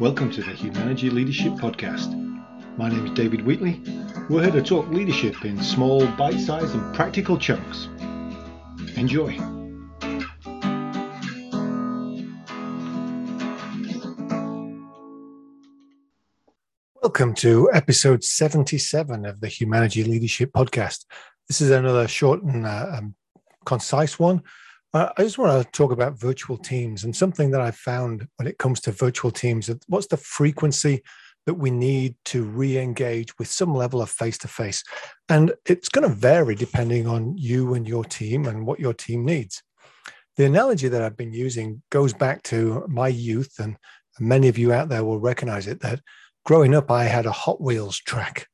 Welcome to the Humanity Leadership Podcast. My name is David Wheatley. We're here to talk leadership in small, bite sized, and practical chunks. Enjoy. Welcome to episode 77 of the Humanity Leadership Podcast. This is another short and uh, um, concise one Uh, I just want to talk about virtual teams and something that I've found when it comes to virtual teams. What's the frequency that we need to re engage with some level of face to face? And it's going to vary depending on you and your team and what your team needs. The analogy that I've been using goes back to my youth, and many of you out there will recognize it that growing up, I had a Hot Wheels track.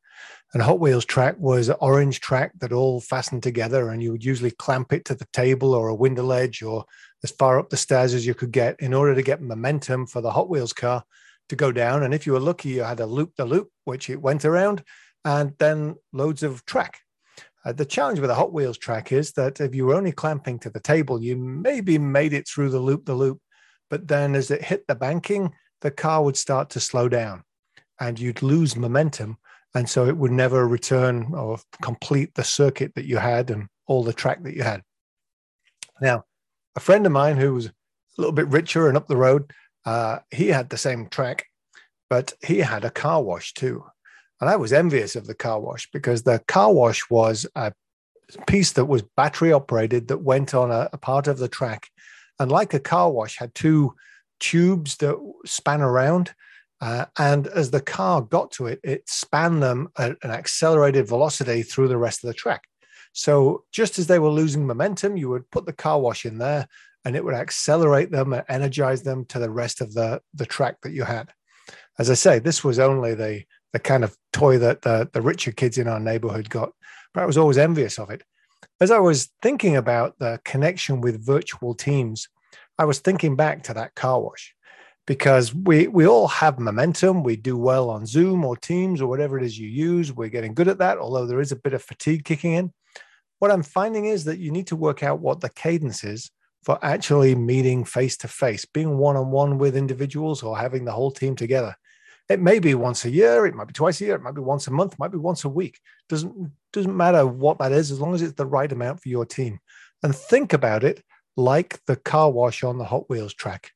And Hot Wheels track was an orange track that all fastened together, and you would usually clamp it to the table or a window ledge or as far up the stairs as you could get in order to get momentum for the Hot Wheels car to go down. And if you were lucky, you had a loop the loop, which it went around, and then loads of track. Uh, the challenge with a Hot Wheels track is that if you were only clamping to the table, you maybe made it through the loop the loop, but then as it hit the banking, the car would start to slow down and you'd lose momentum and so it would never return or complete the circuit that you had and all the track that you had. Now, a friend of mine who was a little bit richer and up the road, uh, he had the same track, but he had a car wash too. And I was envious of the car wash because the car wash was a piece that was battery operated that went on a, a part of the track. And like a car wash, had two tubes that span around uh, and as the car got to it, it spanned them at an accelerated velocity through the rest of the track. So just as they were losing momentum, you would put the car wash in there and it would accelerate them and energize them to the rest of the, the track that you had. As I say, this was only the, the kind of toy that the, the richer kids in our neighborhood got, but I was always envious of it. As I was thinking about the connection with virtual teams, I was thinking back to that car wash because we we all have momentum. We do well on Zoom or Teams or whatever it is you use. We're getting good at that, although there is a bit of fatigue kicking in. What I'm finding is that you need to work out what the cadence is for actually meeting face to face, being one on one with individuals or having the whole team together. It may be once a year, it might be twice a year, it might be once a month, might be once a week. Doesn't doesn't matter what that is as long as it's the right amount for your team. And think about it like the car wash on the Hot Wheels track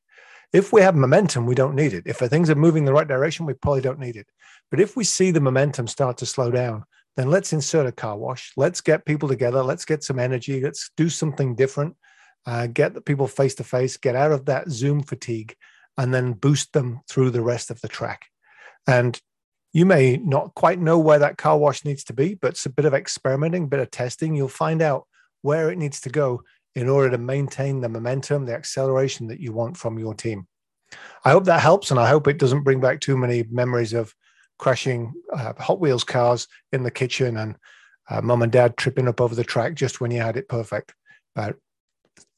if we have momentum, we don't need it. If things are moving the right direction, we probably don't need it. But if we see the momentum start to slow down, then let's insert a car wash. Let's get people together. Let's get some energy. Let's do something different. Uh, get the people face to face, get out of that Zoom fatigue, and then boost them through the rest of the track. And you may not quite know where that car wash needs to be, but it's a bit of experimenting, a bit of testing. You'll find out where it needs to go in order to maintain the momentum, the acceleration that you want from your team. I hope that helps, and I hope it doesn't bring back too many memories of crashing uh, Hot Wheels cars in the kitchen and uh, mom and dad tripping up over the track just when you had it perfect. But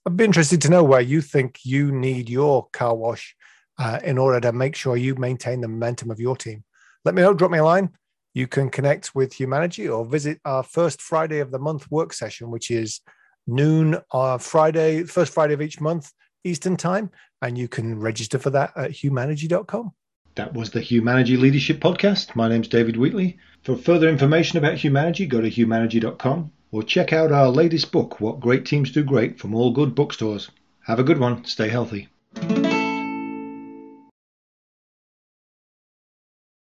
I'd be interested to know where you think you need your car wash uh, in order to make sure you maintain the momentum of your team. Let me know, drop me a line. You can connect with Humanity or visit our first Friday of the month work session, which is noon on Friday, first Friday of each month, Eastern Time. And you can register for that at humanity.com. That was the Humanity Leadership Podcast. My name's David Wheatley. For further information about Humanity, go to humanity.com or check out our latest book, What Great Teams Do Great, from all good bookstores. Have a good one. Stay healthy.